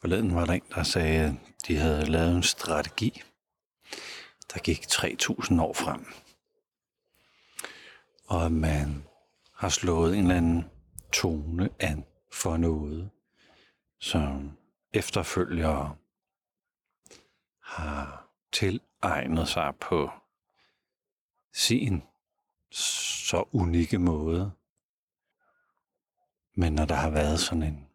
Forleden var der en, der sagde, at de havde lavet en strategi, der gik 3.000 år frem. Og at man har slået en eller anden tone an for noget, som efterfølgere har tilegnet sig på sin så unikke måde. Men når der har været sådan en,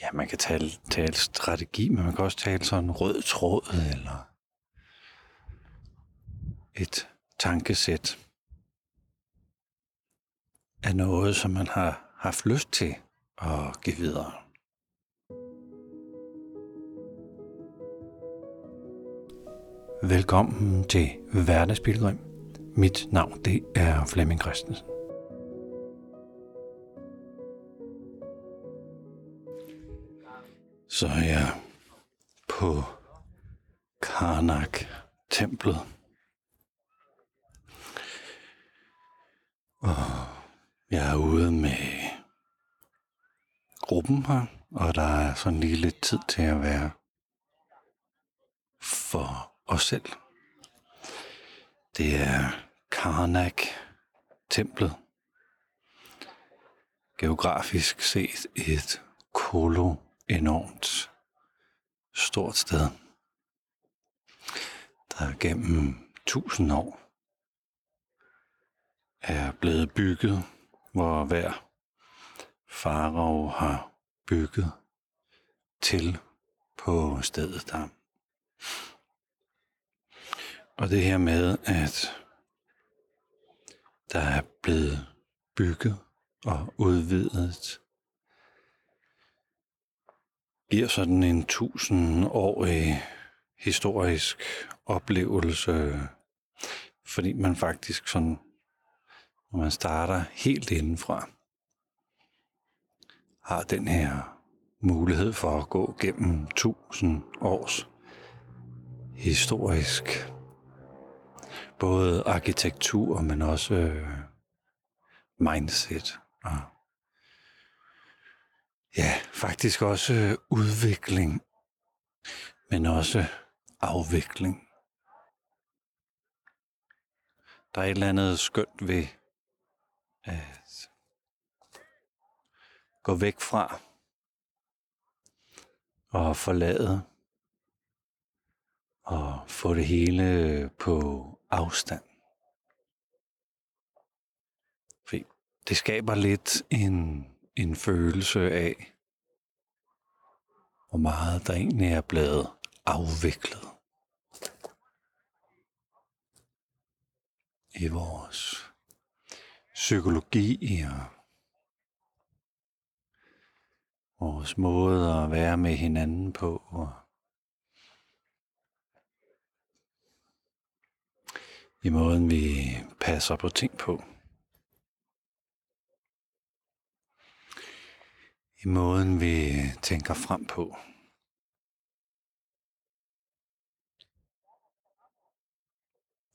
ja, man kan tale, tale strategi, men man kan også tale sådan en rød tråd, eller et tankesæt af noget, som man har haft lyst til at give videre. Velkommen til Hverdagspilgrim. Mit navn det er Flemming Christensen. Så er jeg på Karnak-templet. Og jeg er ude med gruppen her, og der er sådan lige lidt tid til at være for os selv. Det er Karnak-templet. Geografisk set et kolo enormt stort sted, der gennem tusind år er blevet bygget, hvor hver farov har bygget til på stedet der. Og det her med, at der er blevet bygget og udvidet, giver sådan en tusindårig historisk oplevelse, fordi man faktisk sådan, når man starter helt indenfra, har den her mulighed for at gå gennem tusind års historisk både arkitektur, men også øh, mindset og ja, faktisk også øh, udvikling, men også afvikling. Der er et eller andet skønt ved at gå væk fra og forlade og få det hele øh, på afstand. Fordi det skaber lidt en, en følelse af, hvor meget der egentlig er blevet afviklet i vores psykologi og vores måde at være med hinanden på. Og i måden, vi passer på ting på. I måden, vi tænker frem på.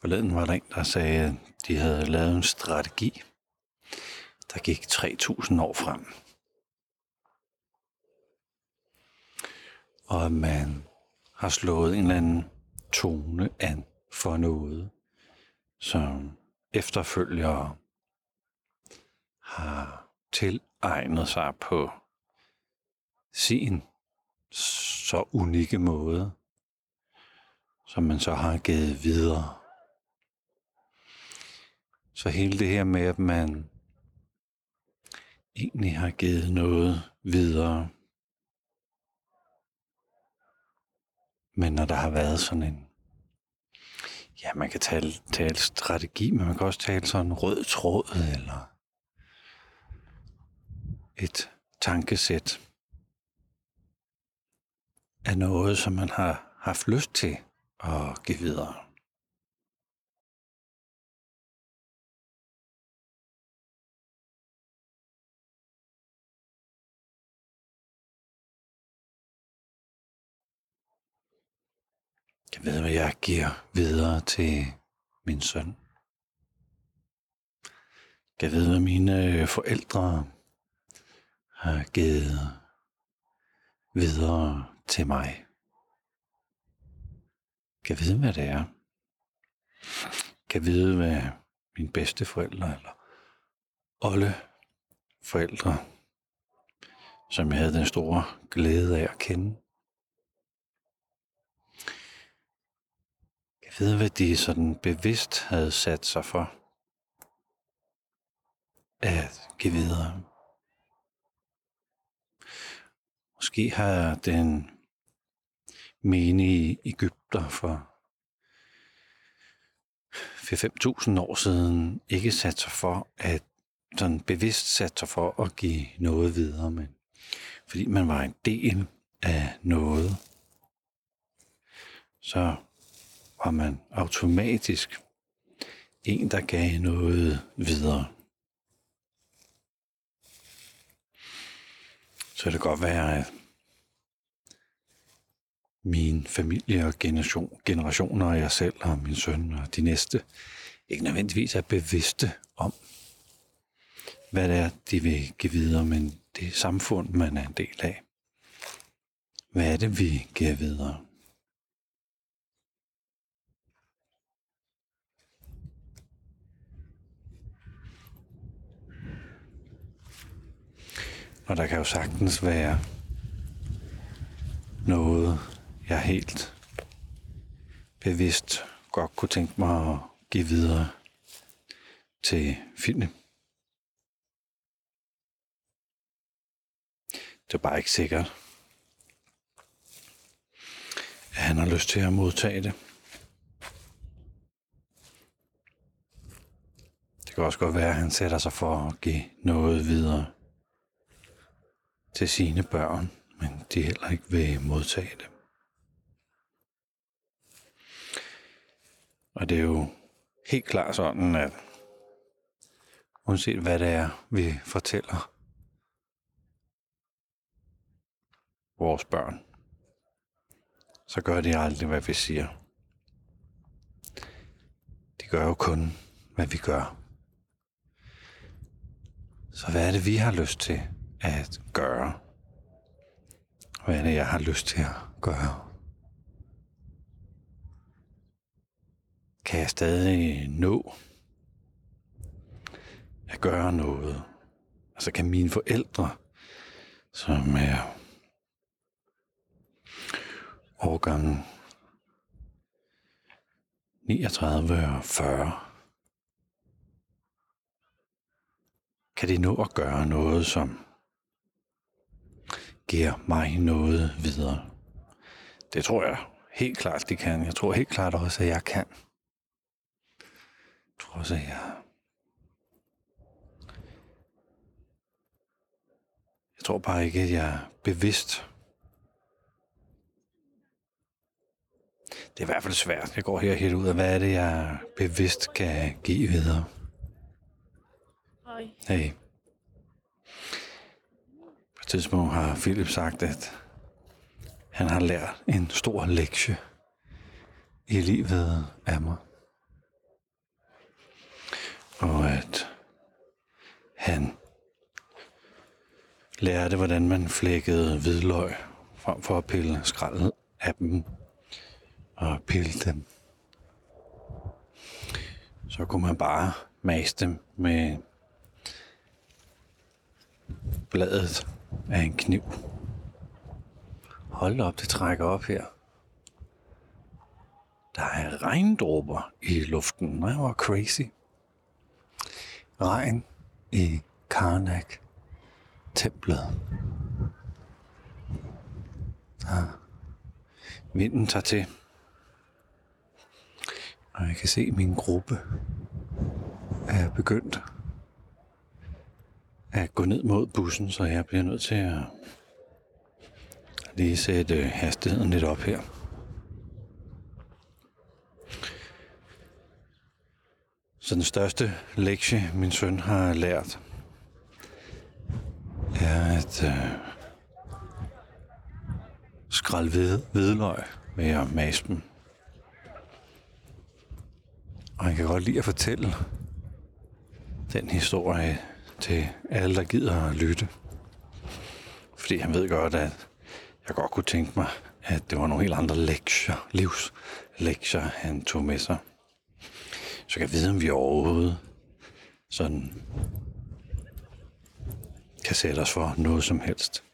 Forleden var der en, der sagde, at de havde lavet en strategi, der gik 3.000 år frem. Og at man har slået en eller anden tone an for noget, som efterfølgere har tilegnet sig på sin så unikke måde, som man så har givet videre. Så hele det her med, at man egentlig har givet noget videre, men når der har været sådan en ja, man kan tale, tale strategi, men man kan også tale sådan en rød tråd, eller et tankesæt er noget, som man har haft lyst til at give videre. Jeg ved, hvad jeg giver videre til min søn. Jeg ved, hvad mine forældre har givet videre til mig. Kan vide, hvad det er. Kan vide, hvad mine bedste forældre eller alle forældre, som jeg havde den store glæde af at kende. Kan vide, hvad de sådan bevidst havde sat sig for at give videre. Måske har den menige Ægypter for 4-5.000 år siden ikke sat sig for at sådan bevidst sat sig for at give noget videre, men fordi man var en del af noget, så var man automatisk en, der gav noget videre. Så kan det godt være, at min familie og generation, generationer og jeg selv og min søn og de næste ikke nødvendigvis er bevidste om, hvad det er, de vil give videre, men det samfund, man er en del af. Hvad er det, vi giver videre? Og der kan jo sagtens være noget, jeg helt bevidst godt kunne tænke mig at give videre til Fille. Det er bare ikke sikkert, at han har lyst til at modtage det. Det kan også godt være, at han sætter sig for at give noget videre til sine børn, men de heller ikke vil modtage det. Og det er jo helt klart sådan, at uanset hvad det er, vi fortæller vores børn, så gør de aldrig, hvad vi siger. De gør jo kun, hvad vi gør. Så hvad er det, vi har lyst til at gøre? Hvad er det, jeg har lyst til at gøre? Kan jeg stadig nå at gøre noget? Altså kan mine forældre, som er årgangen 39 og 40, kan de nå at gøre noget, som giver mig noget videre. Det tror jeg helt klart, de kan. Jeg tror helt klart også, at jeg kan. Jeg tror også, at jeg... Tror bare ikke, at jeg er bevidst. Det er i hvert fald svært. Jeg går her helt ud af, hvad er det, jeg bevidst kan give videre. Hej. Hey tidspunkt har Philip sagt, at han har lært en stor lektie i livet af mig. Og at han lærte, hvordan man flækkede hvidløg frem for at pille skraldet af dem og pille dem. Så kunne man bare mase dem med bladet af en kniv. Hold op, det trækker op her. Der er regndråber i luften. Nej, hvor crazy. Regn i Karnak-templet. Ja. Ah, vinden tager til. Og jeg kan se, at min gruppe er begyndt at gå ned mod bussen, så jeg bliver nødt til at lige sætte hastigheden lidt op her. Så den største lektie, min søn har lært, er at øh, skralde ved, hvidløg med at mase dem. Og han kan godt lide at fortælle den historie til alle, der gider at lytte. Fordi han ved godt, at jeg jeg godt kunne tænke mig, at det var nogle helt andre lektier, livslektier, han tog med sig. Så kan jeg vide, om vi overhovedet sådan kan sætte os for noget som helst.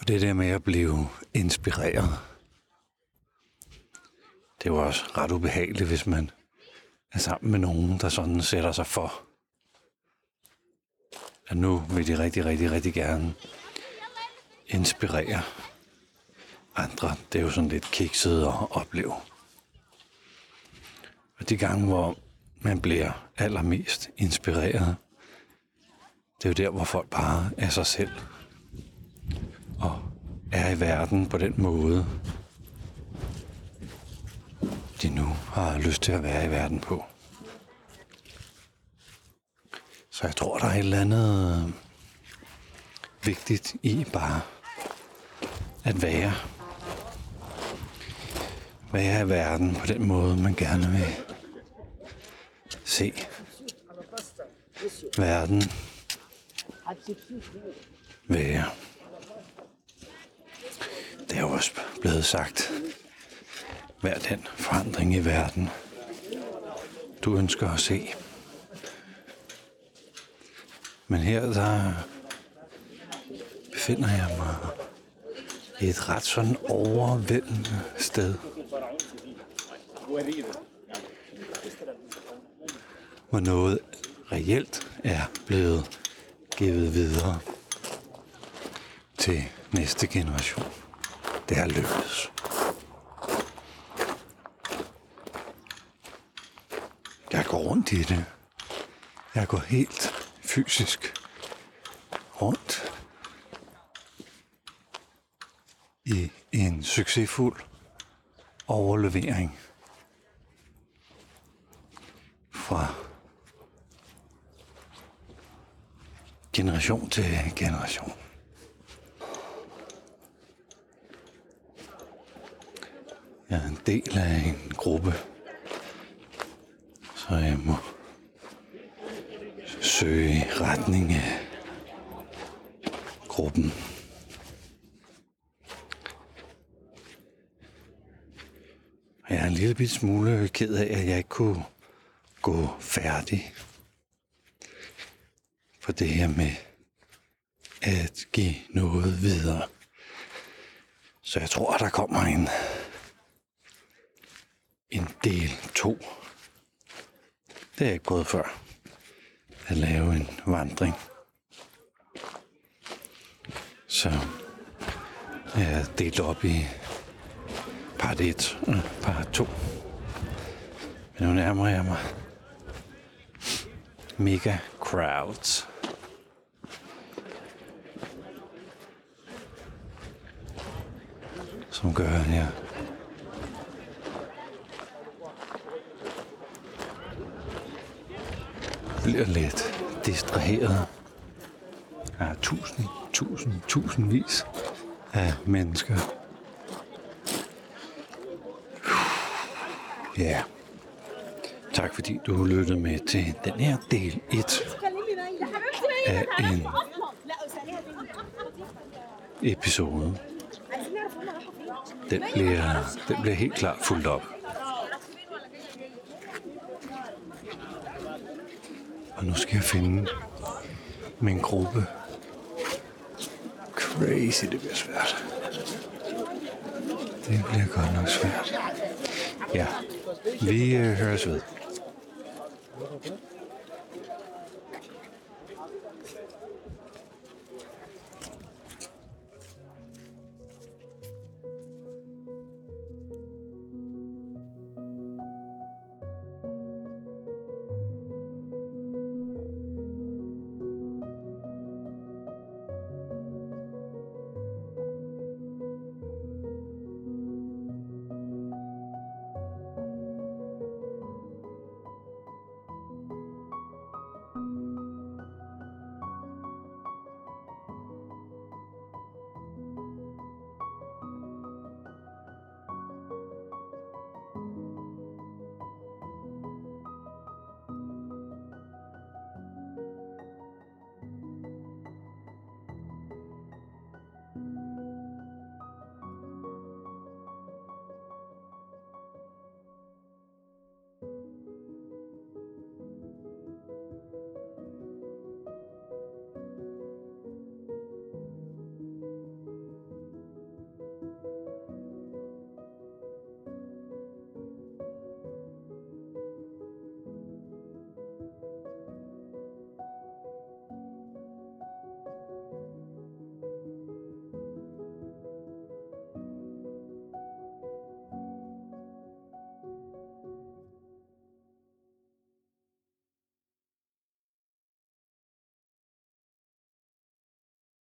Og det der med at blive inspireret, det var også ret ubehageligt, hvis man er sammen med nogen, der sådan sætter sig for, at nu vil de rigtig, rigtig, rigtig gerne inspirere andre. Det er jo sådan lidt kikset at opleve. Og de gange, hvor man bliver allermest inspireret, det er jo der, hvor folk bare er sig selv og er i verden på den måde, de nu har lyst til at være i verden på. Så jeg tror, der er et eller andet øh, vigtigt i bare at være. Være i verden på den måde, man gerne vil se verden være. Det er jo også blevet sagt. Hver den forandring i verden, du ønsker at se. Men her der befinder jeg mig i et ret sådan overvældende sted. Hvor noget reelt er blevet givet videre til næste generation. Det har lykkedes. Jeg går rundt i det. Jeg går helt fysisk rundt i en succesfuld overlevering fra generation til generation. Jeg er en del af en gruppe, så jeg må søge i retning af gruppen. Jeg er en lille bit smule ked af, at jeg ikke kunne gå færdig. For det her med at give noget videre. Så jeg tror, der kommer en, en del 2. Det er jeg ikke prøvet før. At lave en vandring. Så jeg er delt op i part 1 og part 2. Men nu nærmer jeg mig mega crowds. Som gør, at bliver lidt distraheret af tusind, tusind, tusindvis af mennesker. Ja. Tak fordi du lyttede med til den her del 1 af en episode. Den bliver, den bliver helt klart fuldt op. Og nu skal jeg finde min gruppe. Crazy, det bliver svært. Det bliver godt nok svært. Ja, vi øh, høres ved.